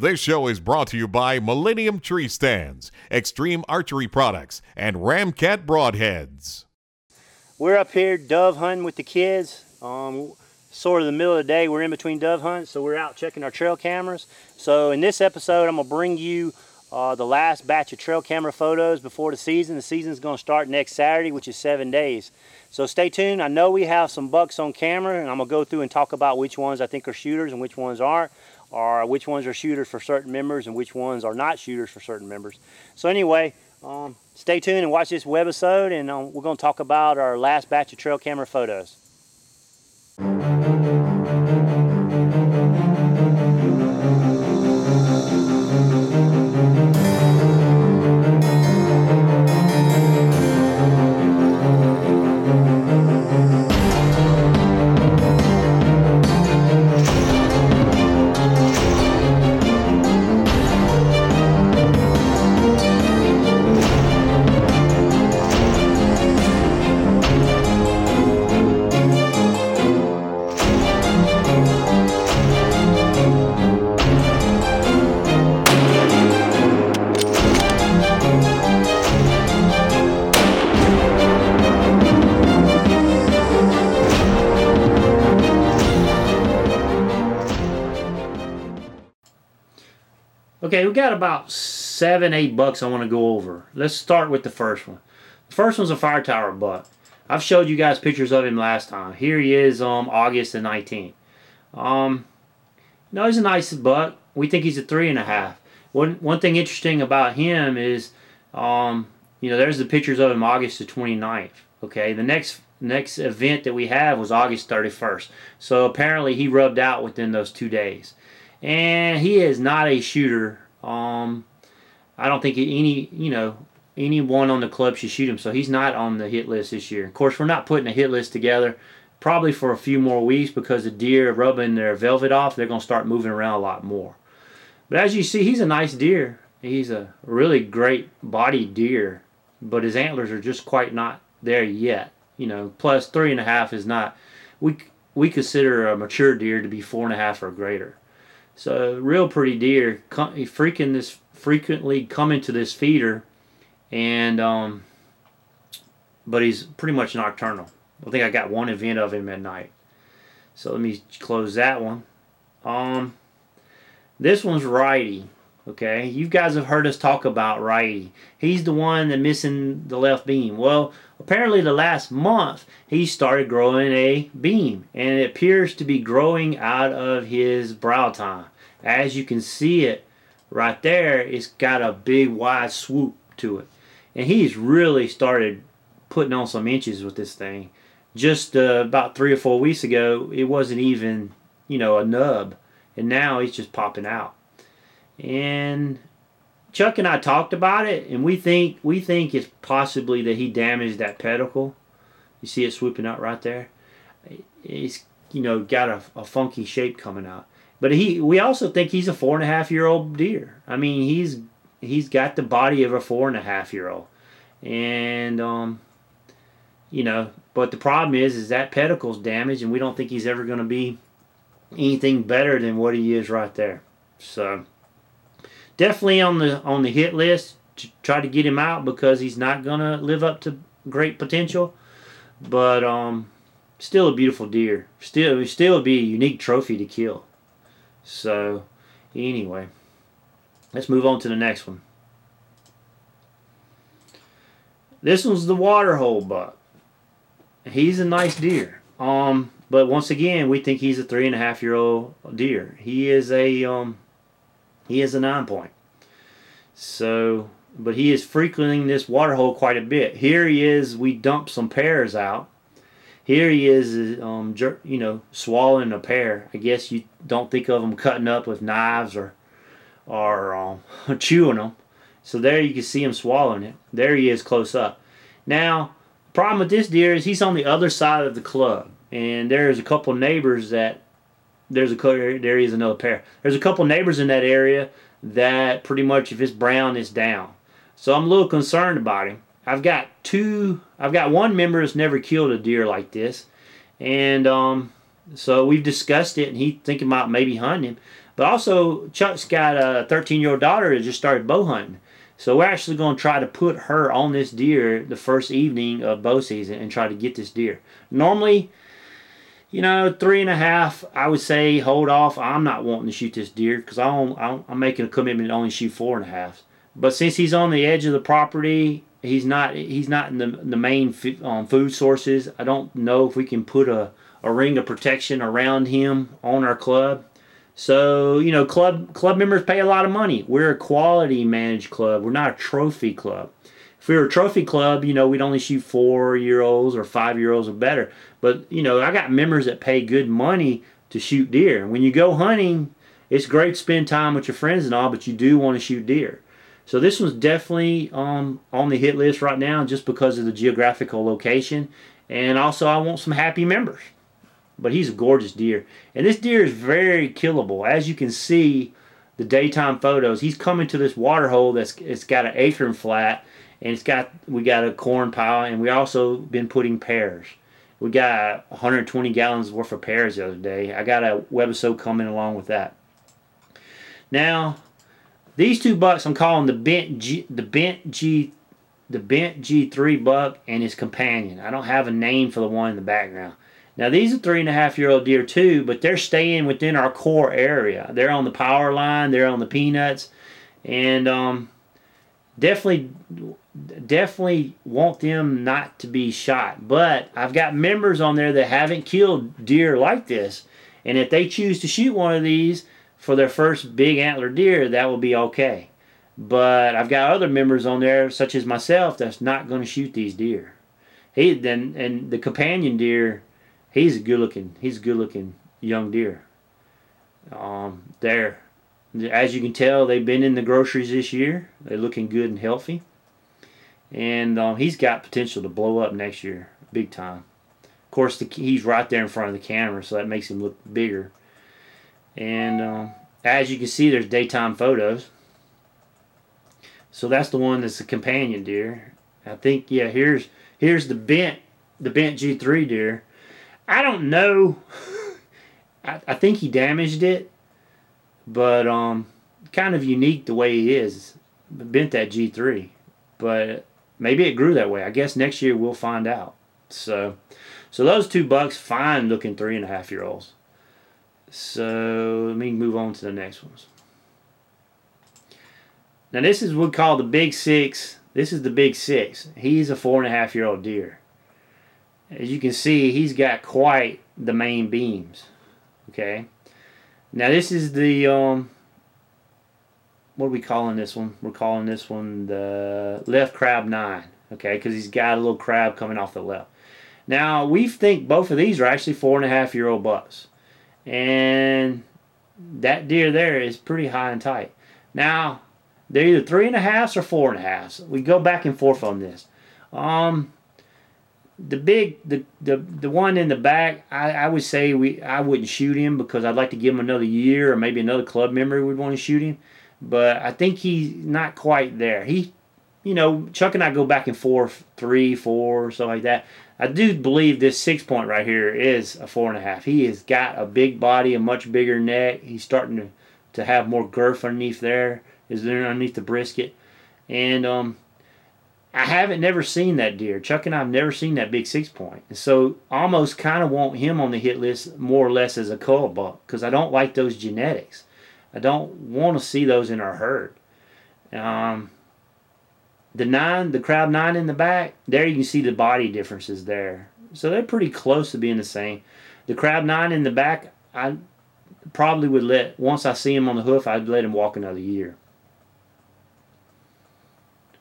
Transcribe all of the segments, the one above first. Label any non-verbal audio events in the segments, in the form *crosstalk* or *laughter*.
This show is brought to you by Millennium Tree Stands, Extreme Archery Products, and Ramcat Broadheads. We're up here dove hunting with the kids. Um, sort of the middle of the day, we're in between dove hunts, so we're out checking our trail cameras. So in this episode, I'm gonna bring you uh, the last batch of trail camera photos before the season. The season's gonna start next Saturday, which is seven days. So stay tuned. I know we have some bucks on camera, and I'm gonna go through and talk about which ones I think are shooters and which ones aren't or which ones are shooters for certain members and which ones are not shooters for certain members. So anyway, um, stay tuned and watch this webisode, and um, we're going to talk about our last batch of trail camera photos. Okay, we got about seven, eight bucks I want to go over. Let's start with the first one. The first one's a fire tower buck. I've showed you guys pictures of him last time. Here he is, um, August the 19th. Um, no, he's a nice buck. We think he's a three and a half. One one thing interesting about him is, um, you know, there's the pictures of him August the 29th. Okay, the next next event that we have was August 31st. So apparently he rubbed out within those two days and he is not a shooter. Um, I don't think any you know anyone on the club should shoot him, so he's not on the hit list this year. Of course, we're not putting a hit list together probably for a few more weeks because the deer rubbing their velvet off, they're going to start moving around a lot more. But as you see, he's a nice deer. He's a really great body deer, but his antlers are just quite not there yet. You know, plus three and a half is not. We we consider a mature deer to be four and a half or greater. So real pretty deer. Freaking this frequently coming to this feeder, and um, but he's pretty much nocturnal. I think I got one event of him at night. So let me close that one. Um, this one's righty. Okay, you guys have heard us talk about righty. He's the one that missing the left beam. Well, apparently the last month he started growing a beam, and it appears to be growing out of his brow tine. As you can see it right there, it's got a big wide swoop to it, and he's really started putting on some inches with this thing. Just uh, about three or four weeks ago, it wasn't even you know a nub, and now he's just popping out and Chuck and I talked about it, and we think we think it's possibly that he damaged that pedicle. You see it swooping out right there. It's you know got a, a funky shape coming out. But he, we also think he's a four and a half year old deer. I mean, he's he's got the body of a four and a half year old, and um, you know. But the problem is, is that pedicle's damaged, and we don't think he's ever going to be anything better than what he is right there. So definitely on the on the hit list to try to get him out because he's not gonna live up to great potential. But um, still a beautiful deer. Still, still be a unique trophy to kill. So, anyway, let's move on to the next one. This one's the water hole buck. He's a nice deer. Um, but once again, we think he's a three and a half year old deer. He is a um, he is a nine point. So, but he is frequenting this water hole quite a bit. Here he is. We dump some pears out. Here he is, um, you know, swallowing a pear. I guess you don't think of him cutting up with knives or, or um, *laughs* chewing them. So there you can see him swallowing it. There he is close up. Now, problem with this deer is he's on the other side of the club, and there's a couple neighbors that there's a there is another pair. There's a couple neighbors in that area that pretty much if it's brown, it's down. So I'm a little concerned about him. I've got two. I've got one member that's never killed a deer like this, and um, so we've discussed it, and he's thinking about maybe hunting him. But also, Chuck's got a 13 year old daughter that just started bow hunting. So we're actually going to try to put her on this deer the first evening of bow season and try to get this deer. Normally, you know, three and a half, I would say hold off. I'm not wanting to shoot this deer because I'm, I'm making a commitment to only shoot four and a half. But since he's on the edge of the property, he's not he's not in the, the main um, food sources. I don't know if we can put a, a ring of protection around him on our club. So you know, club club members pay a lot of money. We're a quality managed club. We're not a trophy club. If we were a trophy club, you know, we'd only shoot four year olds or five year olds or better. But you know, I got members that pay good money to shoot deer. When you go hunting, it's great to spend time with your friends and all, but you do want to shoot deer. So this one's definitely um, on the hit list right now just because of the geographical location. And also I want some happy members but he's a gorgeous deer. And this deer is very killable. As you can see, the daytime photos, he's coming to this water hole that's it's got an acorn flat, and it's got we got a corn pile, and we also been putting pears. We got 120 gallons worth of pears the other day. I got a webisode coming along with that. Now, these two bucks I'm calling the bent G, the bent G, the bent G3 buck and his companion. I don't have a name for the one in the background. Now these are three and a half year old deer too, but they're staying within our core area. They're on the power line, they're on the peanuts, and um, definitely, definitely want them not to be shot. But I've got members on there that haven't killed deer like this, and if they choose to shoot one of these for their first big antler deer, that will be okay. But I've got other members on there, such as myself, that's not going to shoot these deer. He then and the companion deer he's a good looking he's a good looking young deer. Um, there, as you can tell, they've been in the groceries this year. They're looking good and healthy, and um, he's got potential to blow up next year, big time. Of course, the, he's right there in front of the camera, so that makes him look bigger. And um, as you can see, there's daytime photos. So that's the one that's the companion deer. I think yeah. Here's here's the bent the bent G3 deer I don't know. *laughs* I, I think he damaged it, but um, kind of unique the way he is. Bent that G3, but maybe it grew that way. I guess next year we'll find out. So, so those two bucks, fine looking three and a half year olds. So let me move on to the next ones. Now this is what we call the big six. This is the big six. He's a four and a half year old deer as you can see, he's got quite the main beams. Okay. Now this is the um, what are we calling this one? We're calling this one the left crab nine. Okay, because he's got a little crab coming off the left. Now we think both of these are actually four and a half year old bucks, and that deer there is pretty high and tight. Now they're either three and a halfs or four and a halfs. We go back and forth on this. Um, the big the, the the one in the back I, I would say we I wouldn't shoot him because I'd like to give him another year or maybe another club member would want to shoot him but I think he's not quite there he you know Chuck and I go back and forth three four something like that I do believe this six point right here is a four and a half he has got a big body a much bigger neck he's starting to to have more girth underneath there is there underneath the brisket and um I haven't never seen that deer. Chuck and I have never seen that big six point. So almost kind of want him on the hit list more or less as a cull buck because I don't like those genetics. I don't want to see those in our herd. Um, the nine, the crab nine in the back, there you can see the body differences there. So they're pretty close to being the same. The crab nine in the back, I probably would let, once I see him on the hoof, I'd let him walk another year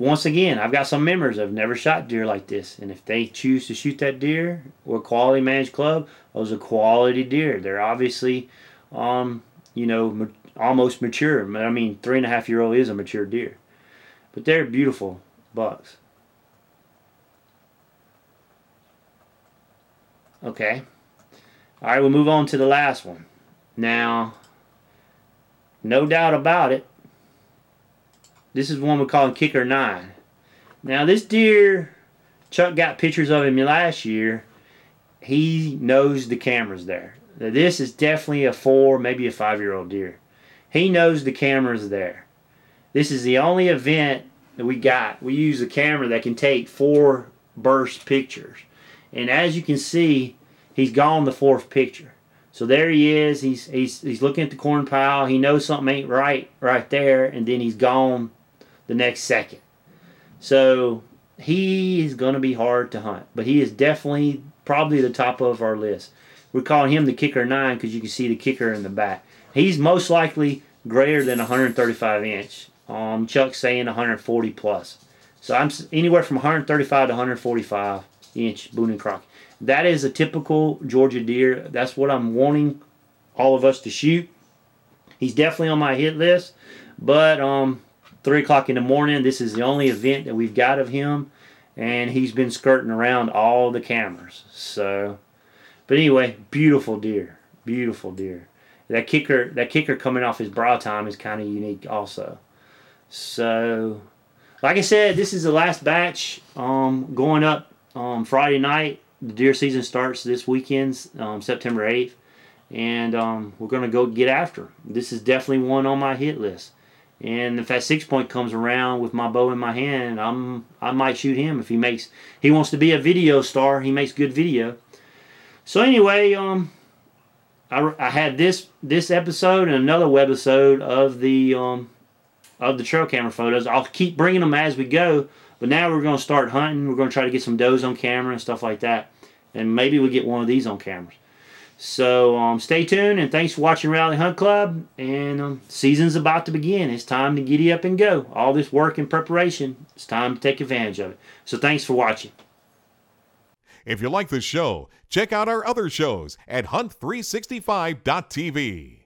once again, I've got some members that have never shot deer like this, and if they choose to shoot that deer, a quality managed club. Those are quality deer. They're obviously, um, you know, almost mature. I mean, three and a half year old is a mature deer, but they're beautiful bucks. Okay. All right, we'll move on to the last one. Now, no doubt about it, this is one we call Kicker 9. Now this deer, Chuck got pictures of him last year. He knows the camera's there. Now, this is definitely a four, maybe a five year old deer. He knows the camera's there. This is the only event that we got. We use a camera that can take four burst pictures. And as you can see, he's gone the fourth picture. So there he is. He's he's he's looking at the corn pile. He knows something ain't right right there, and then he's gone the next second. So he is going to be hard to hunt, but he is definitely probably the top of our list. We're calling him the kicker nine because you can see the kicker in the back. He's most likely greater than 135 inch. Um, Chuck's saying 140 plus. So I'm anywhere from 135 to 145 inch Boone and Crockett. That is a typical Georgia deer. That's what I'm wanting all of us to shoot. He's definitely on my hit list, but um, three o'clock in the morning. This is the only event that we've got of him, and he's been skirting around all the cameras. So, but anyway, beautiful deer, beautiful deer. That kicker, that kicker coming off his brow tine is kind of unique also. So, like I said, this is the last batch um, going up um, Friday night. The deer season starts this weekend, um, September 8th, and um, we're going to go get after. This is definitely one on my hit list. And if that six point comes around with my bow in my hand, I'm I might shoot him if he makes he wants to be a video star. He makes good video. So anyway, um, I, I had this this episode and another webisode of the um of the trail camera photos. I'll keep bringing them as we go. But now we're going to start hunting. We're going to try to get some does on camera and stuff like that. And maybe we get one of these on cameras. So um, stay tuned and thanks for watching Rally Hunt Club. And um, season's about to begin. It's time to giddy up and go. All this work and preparation, it's time to take advantage of it. So thanks for watching. If you like this show, check out our other shows at hunt365.tv.